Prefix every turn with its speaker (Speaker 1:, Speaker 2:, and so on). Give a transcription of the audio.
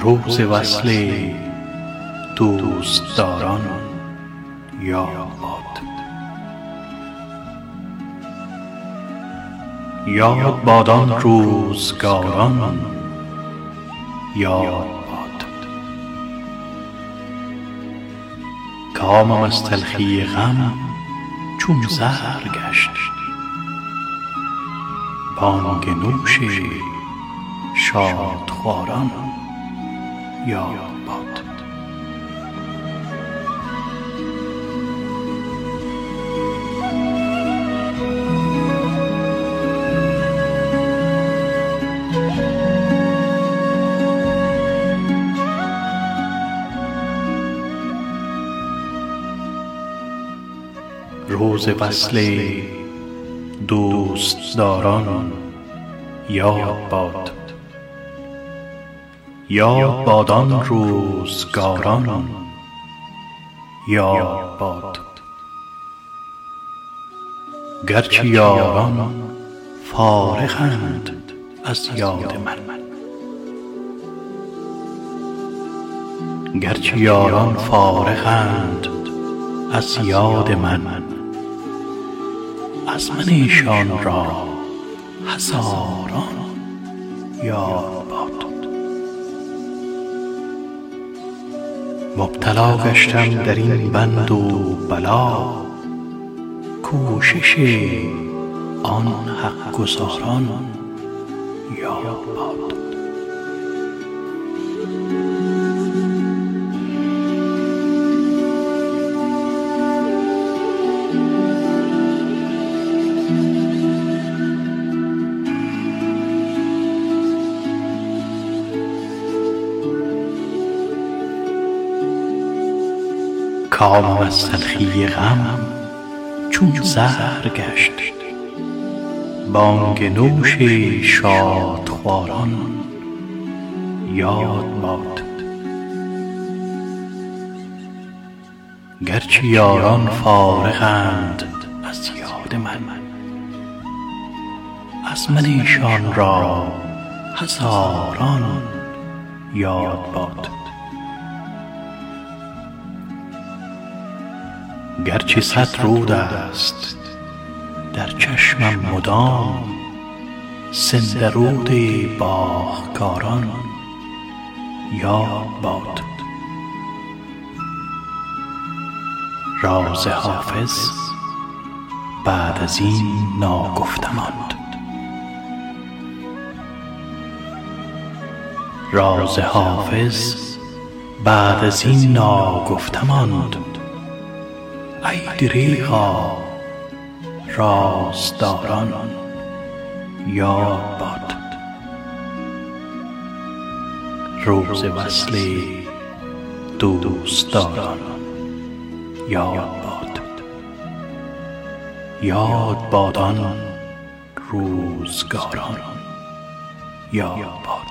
Speaker 1: روز وصل دوستداران یاد باد یاد باد آن روزگاران یاد باد کامم از تلخی غم چون زهر گشت. بانگ نوش شادخواران. یاد باد. روز وصل دوستداران یاد باد. یاد باد آن روزگاران. یاد باد. گرچه یاران فارغند از یاد من. گرچه یاران فارغند از یاد من. از من ایشان را هزاران یاد مبتلا گشتم در این بند و بلا. کوشش آن حق گزاران یاد باد کامم از تلخی غم چون زهر گشت. بانگ نوش شادخواران یاد باد. گرچه یاران فارغند از یاد من از من ایشان را هزاران یاد باد. گرچه صد رود است در چشمم مدام سندرود باغکاران یاد باد راز حافظ بعد از این ناگفته ماند ای دریغا رازداران یاد باد. روز وصلی دوستداران یاد باد. یاد بادان روزگاران یاد باد.